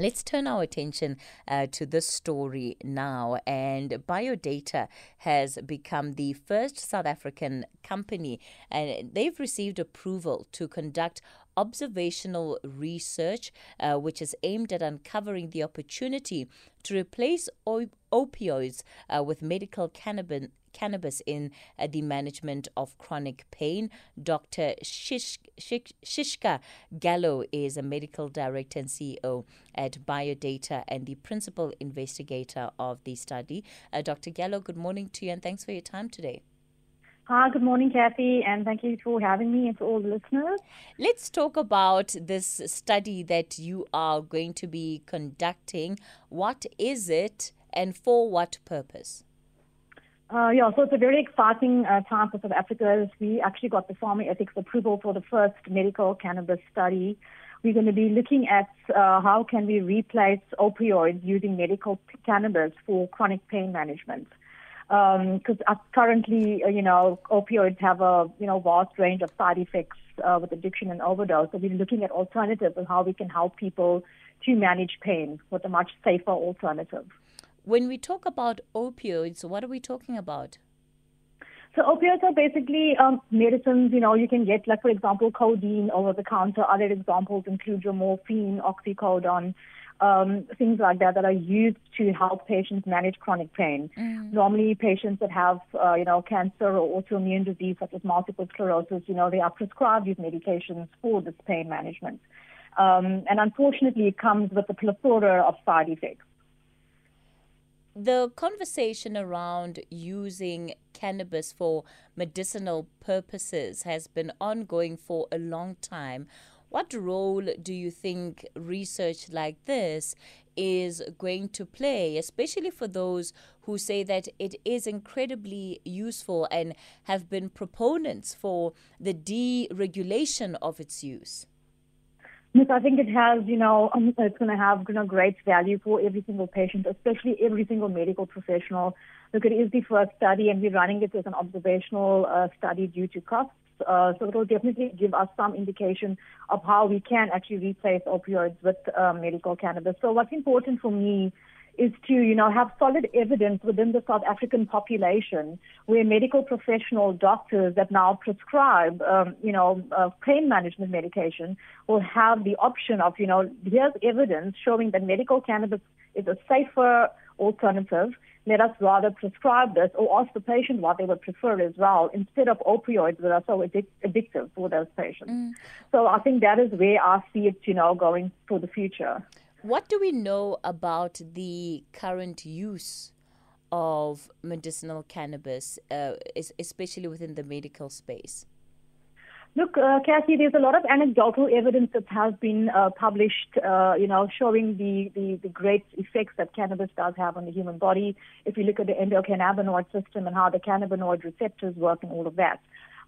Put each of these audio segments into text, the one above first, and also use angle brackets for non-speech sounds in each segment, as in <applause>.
Let's turn our attention uh, to this story now. And Biodata has become the first South African company, and they've received approval to conduct observational research, uh, which is aimed at uncovering the opportunity to replace op- opioids uh, with medical cannabis cannabis in uh, the management of chronic pain. Dr. Shish, Shish, Shishka Gallow is a medical director and CEO at Biodata and the principal investigator of the study. Uh, Dr. Gallow, good morning to you and thanks for your time today. Hi, good morning, Kathy, and thank you for having me and for all the listeners. Let's talk about this study that you are going to be conducting. What is it and for what purpose? Uh, yeah, so it's a very exciting uh, time for South Africa. We actually got the Pharma Ethics approval for the first medical cannabis study. We're going to be looking at uh, how can we replace opioids using medical cannabis for chronic pain management because um, currently, uh, you know, opioids have a you know vast range of side effects uh, with addiction and overdose. So we're looking at alternatives and how we can help people to manage pain with a much safer alternative. When we talk about opioids, what are we talking about? So opioids are basically um, medicines, you know, you can get, like, for example, codeine over the counter. Other examples include your morphine, oxycodone, um, things like that that are used to help patients manage chronic pain. Mm. Normally, patients that have, uh, you know, cancer or autoimmune disease such as multiple sclerosis, you know, they are prescribed these medications for this pain management. Um, and unfortunately, it comes with a plethora of side effects. The conversation around using cannabis for medicinal purposes has been ongoing for a long time. What role do you think research like this is going to play, especially for those who say that it is incredibly useful and have been proponents for the deregulation of its use? Yes, I think it has, you know, um, it's going to have you know, great value for every single patient, especially every single medical professional. Look, it is the first study, and we're running it as an observational uh, study due to costs. Uh, so it will definitely give us some indication of how we can actually replace opioids with um, medical cannabis. So what's important for me is to, you know, have solid evidence within the South African population where medical professional doctors that now prescribe, um, you know, uh, pain management medication will have the option of, you know, here's evidence showing that medical cannabis is a safer alternative let us rather prescribe this or ask the patient what they would prefer as well instead of opioids that are so addic- addictive for those patients. Mm. So I think that is where I see it, you know, going for the future. What do we know about the current use of medicinal cannabis, uh, especially within the medical space? Look, uh, Cassie, there's a lot of anecdotal evidence that has been uh, published, uh, you know, showing the, the, the, great effects that cannabis does have on the human body. If you look at the endocannabinoid system and how the cannabinoid receptors work and all of that.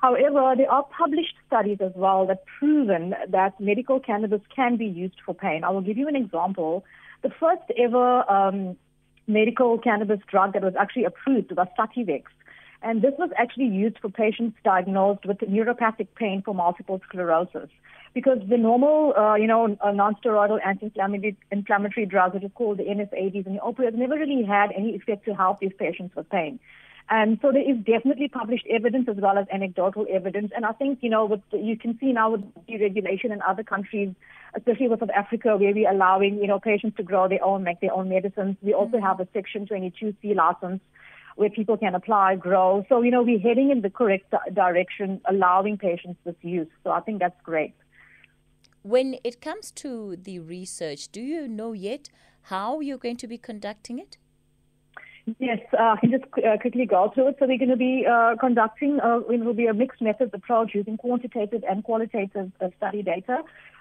However, there are published studies as well that proven that medical cannabis can be used for pain. I will give you an example. The first ever um, medical cannabis drug that was actually approved was Sativex. And this was actually used for patients diagnosed with neuropathic pain for multiple sclerosis. Because the normal, uh, you know, uh, non-steroidal anti-inflammatory inflammatory drugs, which is called the NSAIDs and the opioids, never really had any effect to help these patients with pain. And so there is definitely published evidence as well as anecdotal evidence. And I think, you know, with, you can see now with deregulation in other countries, especially with South Africa, where we're allowing, you know, patients to grow their own, make their own medicines. We also mm-hmm. have a Section 22C license where people can apply, grow. So, you know, we're heading in the correct direction, allowing patients this use. So I think that's great. When it comes to the research, do you know yet how you're going to be conducting it? Yes, uh, I can just uh, quickly go through it. So we're going to be uh, conducting, uh, it will be a mixed methods approach using quantitative and qualitative uh, study data.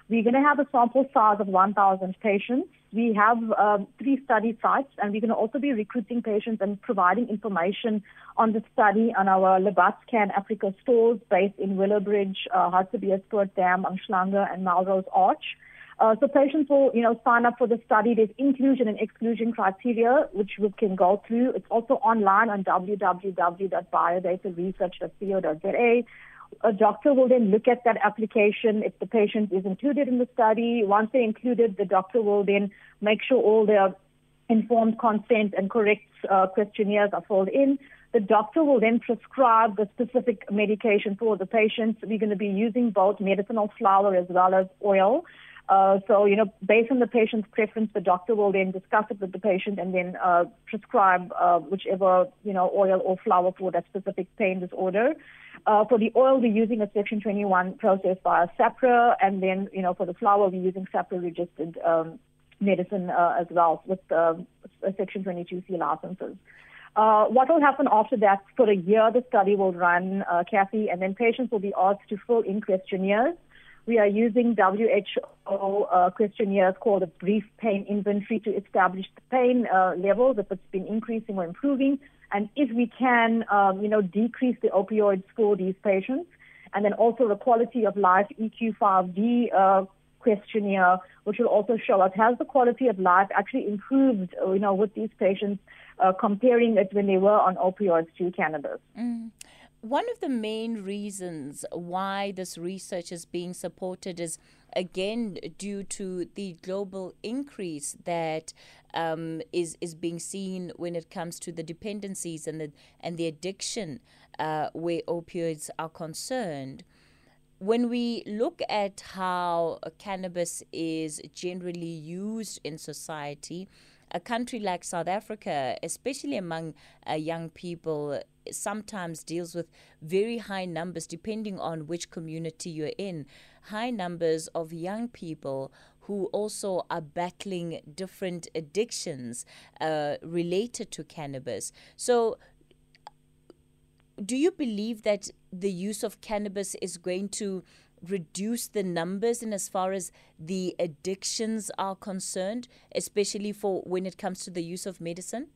We're going to have a sample size of 1,000 patients. We have um, three study sites, and we're going to also be recruiting patients and providing information on the study on our Labat Africa stores based in Willowbridge, uh, Hartbeespoort Dam, Umhlanga, and Melrose Arch. Uh, so patients will, you know, sign up for the study. There's inclusion and exclusion criteria, which we can go through. It's also online on www.biodataresearch.co.za. a doctor will then look at that application if the patient is included in the study. Once they're included, the doctor will then make sure all their informed consent and correct uh, questionnaires are filled in. The doctor will then prescribe the specific medication for the patient. We're going to be using both medicinal flower as well as oil. Uh, so, you know, based on the patient's preference, the doctor will then discuss it with the patient and then uh, prescribe uh, whichever, you know, oil or flower for that specific pain disorder. Uh, for the oil, we're using a Section 21 process via SAHPRA, and then, you know, for the flower, we're using SAHPRA registered um, medicine uh, as well with uh, Section 22C licenses. Uh, what will happen after that? For a year, the study will run, uh, Kathy, and then patients will be asked to fill in questionnaires. We are using WHO uh, questionnaires called a brief pain inventory to establish the pain uh, levels, if it's been increasing or improving, and if we can, um, you know, decrease the opioids for these patients. And then also the quality of life EQ5D uh, questionnaire, which will also show us has the quality of life actually improved, you know, with these patients uh, comparing it when they were on opioids to cannabis. Mm. One of the main reasons why this research is being supported is again due to the global increase that um, is is being seen when it comes to the dependencies and the and the addiction uh, where opioids are concerned. When we look at how cannabis is generally used in society, a country like South Africa, especially among uh, young people, sometimes deals with very high numbers, depending on which community you're in, high numbers of young people who also are battling different addictions uh, related to cannabis. So, do you believe that the use of cannabis is going to reduce the numbers in as far as the addictions are concerned, especially for when it comes to the use of medicine?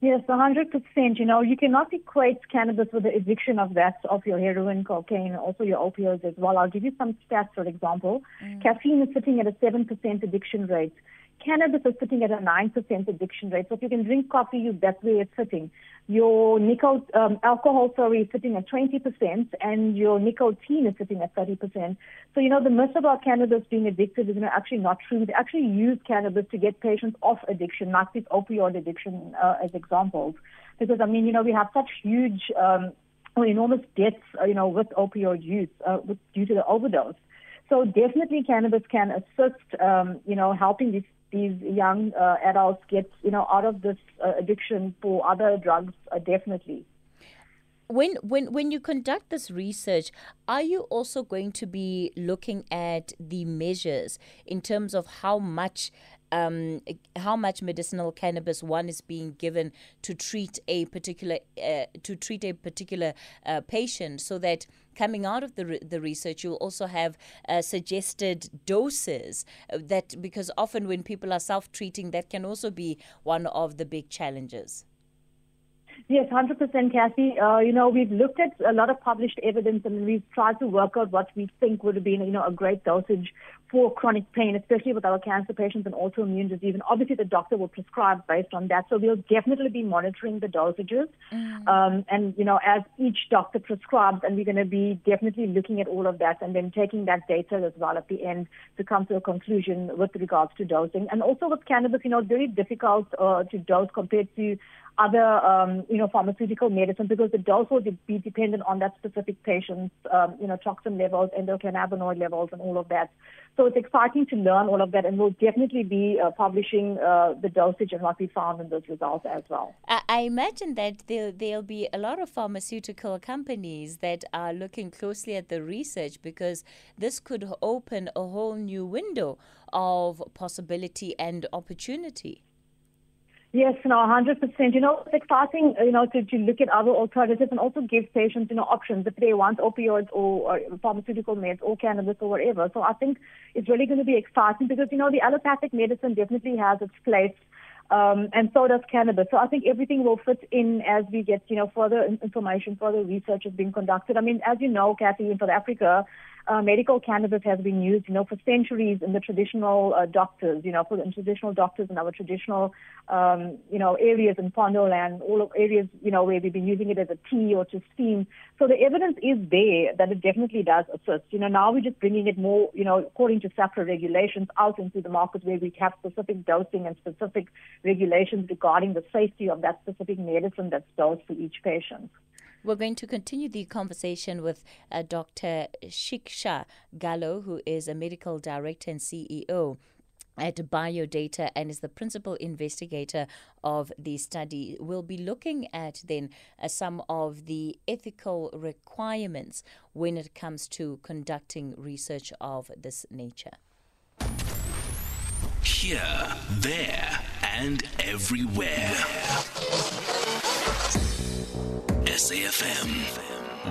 Yes, 100%. You know, you cannot equate cannabis with the addiction of that, of your heroin, cocaine, also your opioids as well. I'll give you some stats, for example. Mm. Caffeine is sitting at a 7% addiction rate cannabis is sitting at a 9% addiction rate. So if you can drink coffee, you, that's where it's sitting. Your nickel, um, alcohol, sorry, is sitting at 20%, and your nicotine is sitting at 30%. So, you know, the myth about cannabis being addictive is you know, actually not true. They actually use cannabis to get patients off addiction, not this opioid addiction uh, as examples. Because, I mean, you know, we have such huge um, or enormous deaths, uh, you know, with opioid use uh, with, due to the overdose. So definitely cannabis can assist, um, you know, helping these these young uh, adults get you know out of this uh, addiction for other drugs uh, definitely. When when when you conduct this research are you also going to be looking at the measures in terms of how much um, how much medicinal cannabis one is being given to treat a particular uh, to treat a particular uh, patient, so that coming out of the re- the research, you'll also have uh, suggested doses. Uh, that because often when people are self treating, that can also be one of the big challenges. Yes, 100% Kathy. Uh, you know, we've looked at a lot of published evidence and we've tried to work out what we think would have been, you know, a great dosage for chronic pain, especially with our cancer patients and autoimmune disease. And obviously the doctor will prescribe based on that. So we'll definitely be monitoring the dosages. Mm. Um, and, you know, as each doctor prescribes, and we're going to be definitely looking at all of that and then taking that data as well at the end to come to a conclusion with regards to dosing. And also with cannabis, you know, very difficult uh, to dose compared to other, um, you know, pharmaceutical medicine because the dose will be dependent on that specific patient's, um, you know, toxin levels, endocannabinoid levels, and all of that. So it's exciting to learn all of that, and we'll definitely be uh, publishing uh, the dosage and what we found in those results as well. I imagine that there, there'll be a lot of pharmaceutical companies that are looking closely at the research because this could open a whole new window of possibility and opportunity. Yes, no, 100%. You know, it's exciting, you know, to, to look at other alternatives and also give patients, you know, options if they want opioids or, or pharmaceutical meds or cannabis or whatever. So I think it's really going to be exciting because, you know, the allopathic medicine definitely has its place. Um, and so does cannabis. So I think everything will fit in as we get, you know, further information, further research is being conducted. I mean, as you know, Kathy, in South Africa, uh, medical cannabis has been used, you know, for centuries in the traditional uh, doctors, you know, for the traditional doctors in our traditional, um, you know, areas in Pondo all of areas, you know, where we've been using it as a tea or to steam. So the evidence is there that it definitely does assist. You know, now we're just bringing it more, you know, according to SAHPRA regulations out into the market where we have specific dosing and specific regulations regarding the safety of that specific medicine that's dosed for each patient. We're going to continue the conversation with uh, Dr. Shiksha Gallow, who is a medical director and CEO at Biodata and is the principal investigator of the study. We'll be looking at then uh, some of the ethical requirements when it comes to conducting research of this nature. Here, there, and everywhere. SAFM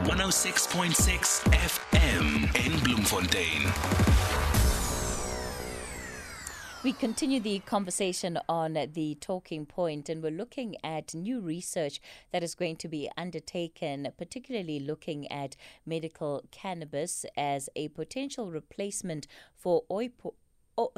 106.6 FM in Bloemfontein. We continue the conversation on the talking point, and we're looking at new research that is going to be undertaken, particularly looking at medical cannabis as a potential replacement for oil. Oh,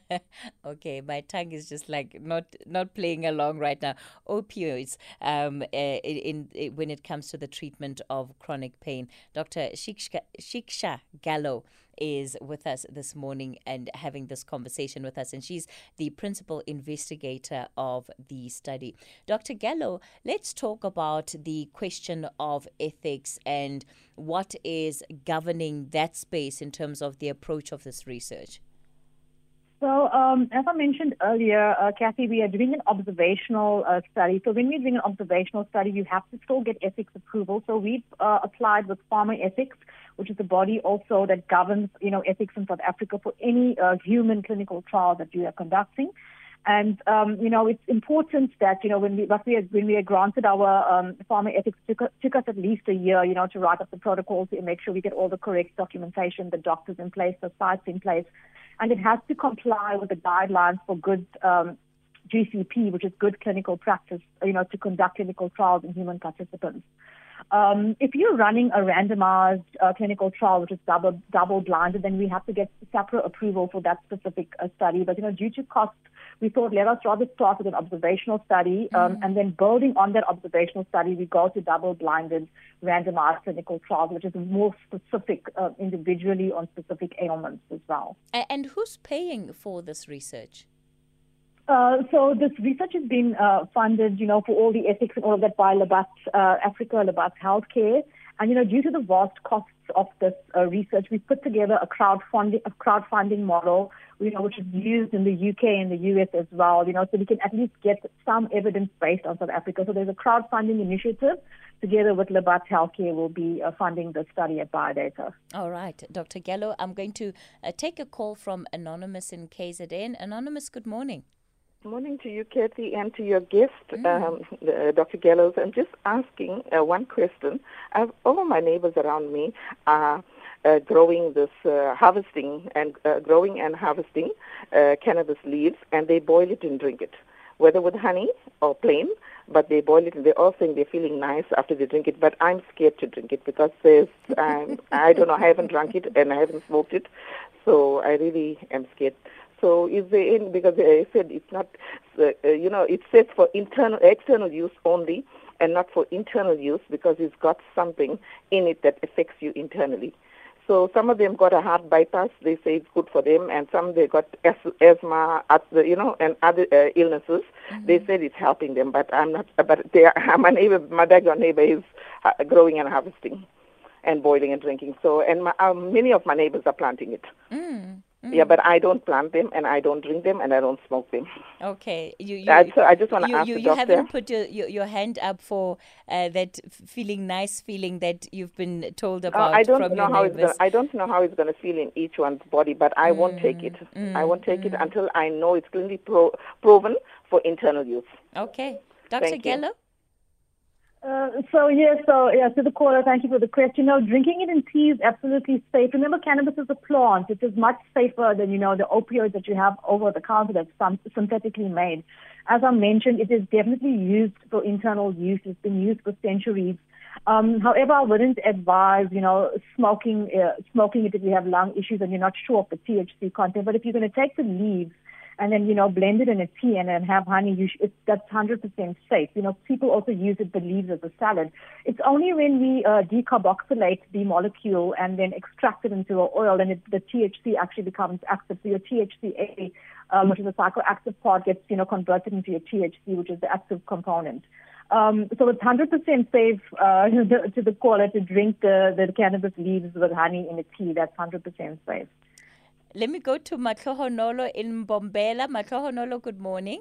<laughs> okay. My tongue is just like not not playing along right now. Opioids, um, uh, in, in, when it comes to the treatment of chronic pain. Dr. Shiksha, Shiksha Gallow is with us this morning and having this conversation with us, and she's the principal investigator of the study. Dr. Gallow, let's talk about the question of ethics and what is governing that space in terms of the approach of this research. So, um, as I mentioned earlier, uh, Kathy, we are doing an observational uh, study. So, when we're doing an observational study, you have to still get ethics approval. So, we've uh, applied with Pharma Ethics, which is the body also that governs, you know, ethics in South Africa for any uh, human clinical trial that you are conducting. And um, you know, it's important that you know when we we are, when we are granted our um, pharma ethics took, took us at least a year, you know, to write up the protocols and make sure we get all the correct documentation, the doctors in place, the sites in place, and it has to comply with the guidelines for good um, GCP, which is good clinical practice, you know, to conduct clinical trials in human participants. Um, if you're running a randomized uh, clinical trial, which is double double blinded, then we have to get separate approval for that specific uh, study. But you know, due to cost, we thought let us rather start with an observational study, um, mm-hmm. and then building on that observational study, we go to double blinded randomized clinical trials, which is more specific uh, individually on specific ailments as well. And who's paying for this research? Uh, so this research has been uh, funded, you know, for all the ethics and all of that by Labat uh, Africa, Labat Healthcare. And, you know, due to the vast costs of this uh, research, we put together a crowdfunding, a crowdfunding model, you know, which is used in the UK and the US as well, you know, so we can at least get some evidence based on South Africa. So there's a crowdfunding initiative together with Labat Healthcare will be uh, funding the study at Biodata. All right, Dr. Gallow, I'm going to uh, take a call from Anonymous in KZN. Anonymous, good morning. Good morning to you, Kathy, and to your guest, mm. um, uh, Dr. Gallows. I'm just asking uh, one question. I've, all my neighbors around me are uh, growing this, uh, harvesting and uh, growing and harvesting uh, cannabis leaves, and they boil it and drink it, whether with honey or plain. But they boil it, and they're all saying they're feeling nice after they drink it. But I'm scared to drink it because there's, um, I don't know, I haven't drunk it and I haven't smoked it, so I really am scared. So is there any, because I said it's not, uh, you know, it says for internal, external use only and not for internal use because it's got something in it that affects you internally. So some of them got a heart bypass. They say it's good for them, and some they got asthma, you know, and other uh, illnesses. Mm-hmm. They said it's helping them, but I'm not. But they are, <laughs> my neighbor, my background neighbor, is uh, growing and harvesting, and boiling and drinking. So, and my, um, many of my neighbors are planting it. Mm. Mm. Yeah, but I don't plant them, and I don't drink them, and I don't smoke them. Okay, you. you I, so I just want to ask you, the you doctor. haven't put your, your, your hand up for uh, that feeling nice feeling that you've been told uh, about uh, I don't know how neighbors. it's gonna, I don't know how it's going to feel in each one's body, but I mm, won't take it. Mm, I won't take it mm. until I know it's clinically pro- proven for internal use. Okay, Dr. Gallow. Uh, so yes, so yeah, to the caller, thank you for the question. No, drinking it in tea is absolutely safe. Remember, cannabis is a plant. It is much safer than you know the opioids that you have over the counter that's synthetically made. As I mentioned, it is definitely used for internal use. It's been used for centuries. Um, however, I wouldn't advise, you know, smoking uh, smoking it if you have lung issues and you're not sure of the THC content. But if you're going to take the leaves and then you know blend it in a tea and then have honey. You sh- it's, that's 100% safe. You know, people also use it the leaves as a salad. It's only when we uh, decarboxylate the molecule and then extract it into an oil, and it, the THC actually becomes active. So your THCA, um, which is a psychoactive part, gets you know converted into your THC, which is the active component. Um, so it's 100% safe uh, <laughs> to the caller to drink the, the cannabis leaves with honey in a tea. That's 100% safe. Let me go to Matlohonolo in Mbombela. Matlohonolo, good morning.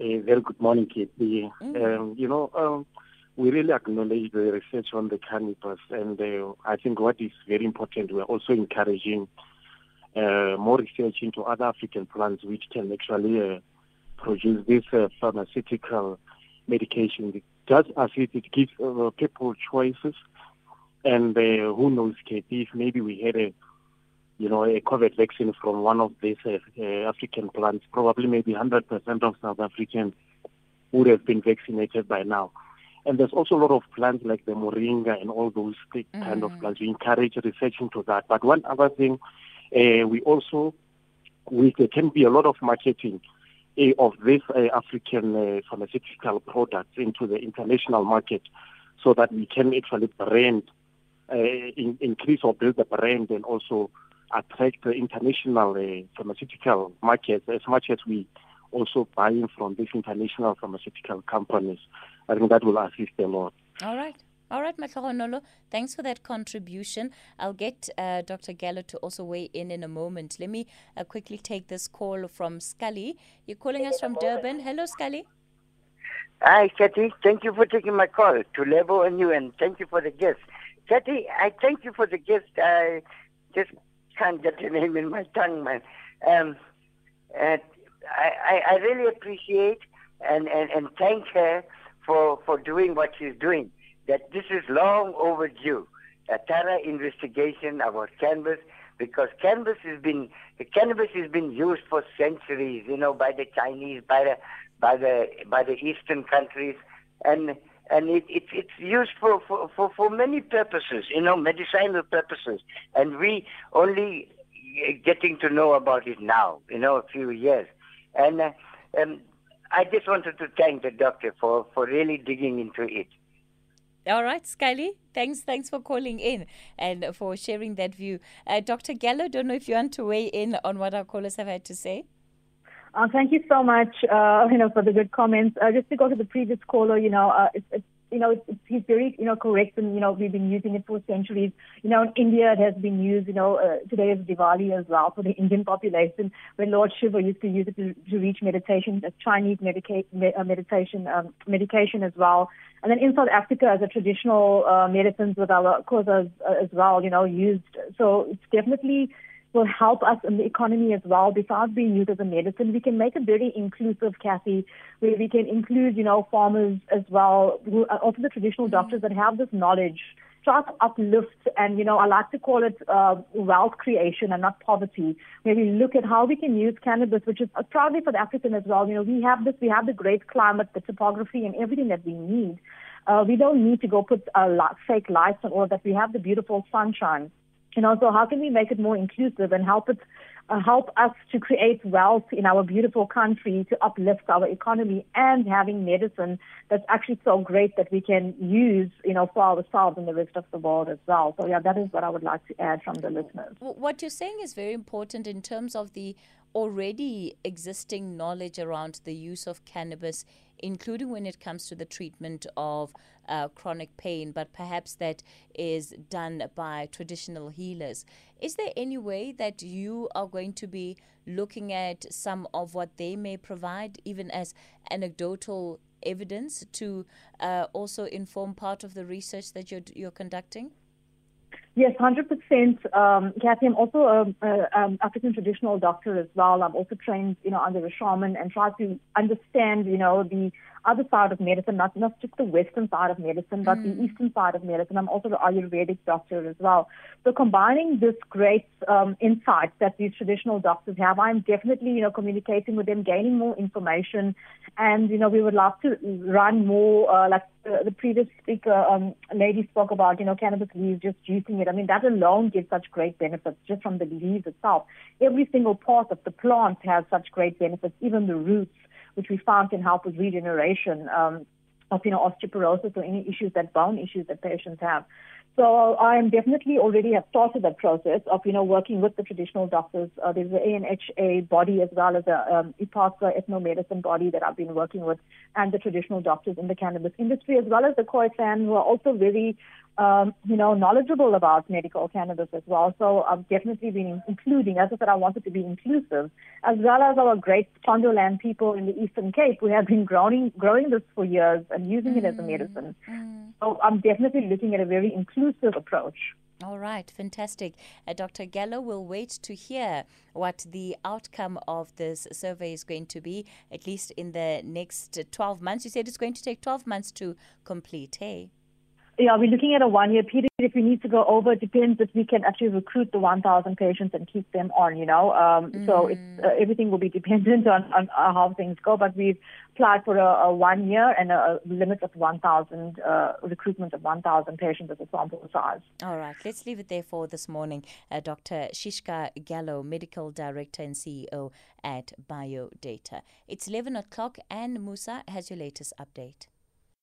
A very good morning, Kitty. Mm. Um, you know, um, we really acknowledge the research on the cannabis, and uh, I think what is very important, we're also encouraging uh, more research into other African plants which can actually uh, produce this uh, pharmaceutical medication. Just as it, it gives uh, people choices, and uh, who knows, Katie, if maybe we had a you know, a COVID vaccine from one of these uh, uh, African plants, probably maybe 100% of South Africans would have been vaccinated by now. And there's also a lot of plants like the moringa and all those mm-hmm. kind of plants. We encourage research into that. But one other thing, uh, we also, we, there can be a lot of marketing uh, of these uh, African uh, pharmaceutical products into the international market so that we can actually brand, in, increase or build the brand and also attract the international uh, pharmaceutical markets as much as we also buying from these international pharmaceutical companies. I think that will assist a lot. All right. All right, Matlohonolo, thanks for that contribution. I'll get uh, Dr. Gallow to also weigh in in a moment. Let me uh, quickly take this call from Scully. You're calling us from Durban. Hello, Scully. Hi, Kathy. Thank you for taking my call to Lebo on you, and thank you for the gift. Kathy, I thank you for the gift. I just can't get your name in my tongue, man. Um, and I, I, really appreciate and, and, and thank her for, for doing what she's doing. That this is long overdue. A thorough investigation about cannabis because cannabis has been cannabis has been used for centuries, you know, by the Chinese, by the by the by the Eastern countries, and and it, it, it's used for, for, for, for many purposes, you know, medicinal purposes. And we only getting to know about it now, you know, a few years. And uh, um, I just wanted to thank the doctor for, for really digging into it. All right, Scully. Thanks, thanks for calling in and for sharing that view. Uh, Dr. Gallow, don't know if you want to weigh in on what our callers have had to say. Uh, thank you so much, uh, <laughs> you know, for the good comments. Uh, just to go to the previous caller, you know, uh, it's, it's you know, it's, he's very, you know, correct, and you know, we've been using it for centuries. You know, in India, it has been used. You know, uh, today is Diwali as well for the Indian population, where Lord Shiva used to use it to, to reach meditation, a Chinese medica- uh, meditation um, medication as well. And then in South Africa, as a traditional uh, medicines with our causes uh, as well, you know, used. So it's definitely will help us in the economy as well. Besides being used as a medicine, we can make it very inclusive, Kathy, where we can include, you know, farmers as well, who are also the traditional mm-hmm. doctors that have this knowledge. Try to uplift, and you know, I like to call it uh, wealth creation and not poverty. Where we look at how we can use cannabis, which is proudly for the African as well. You know, we have this, we have the great climate, the topography, and everything that we need. Uh, we don't need to go put uh, fake lights on all that. We have the beautiful sunshine. You know, so how can we make it more inclusive and help it uh, help us to create wealth in our beautiful country to uplift our economy and having medicine that's actually so great that we can use, you know, for ourselves and the rest of the world as well. So yeah, that is what I would like to add from the listeners. What you're saying is very important in terms of the already existing knowledge around the use of cannabis, including when it comes to the treatment of uh, chronic pain, but perhaps that is done by traditional healers. Is there any way that you are going to be looking at some of what they may provide, even as anecdotal evidence, to uh, also inform part of the research that you're, you're conducting? Yes, 100%. Um, Kathy, I'm also an um, African traditional doctor as well. I'm also trained, you know, under a shaman and try to understand, you know, the other side of medicine, not, not just the Western side of medicine, but the Eastern side of medicine. I'm also the Ayurvedic doctor as well. So combining this great um, insight that these traditional doctors have, I'm definitely, you know, communicating with them, gaining more information, and you know, we would love to run more, uh, like uh, the previous speaker um, lady spoke about, you know, cannabis leaves, just juicing it. I mean, that alone gives such great benefits just from the leaves itself. Every single part of the plant has such great benefits, even the roots, which we found can help with regeneration um, of, you know, osteoporosis or any issues that bone issues that patients have. So I am definitely already have started that process of, you know, working with the traditional doctors. Uh, there's the ANHA body as well as a um, ethnomedicine body that I've been working with and the traditional doctors in the cannabis industry as well as the Khoisan who are also very um, you know, knowledgeable about medical cannabis as well. So I've definitely been including, as I said, I wanted to be inclusive, as well as our great Pondoland people in the Eastern Cape who have been growing growing this for years and using mm. it as a medicine. Mm. So I'm definitely looking at a very inclusive approach. All right, fantastic. Uh, Dr. Gallow will wait to hear what the outcome of this survey is going to be, at least in the next 12 months. You said it's going to take 12 months to complete, hey? Yeah, we're looking at a one-year period. If we need to go over, it depends if we can actually recruit the 1,000 patients and keep them on. You know, um, mm. so it's, uh, everything will be dependent on, on how things go. But we've applied for a, a one year and a, a limit of 1,000 uh, recruitment of 1,000 patients as a sample size. All right, let's leave it there for this morning. Uh, Dr. Shishka Gallow, Medical Director and CEO at BioData. It's 11 o'clock, and Musa has your latest update.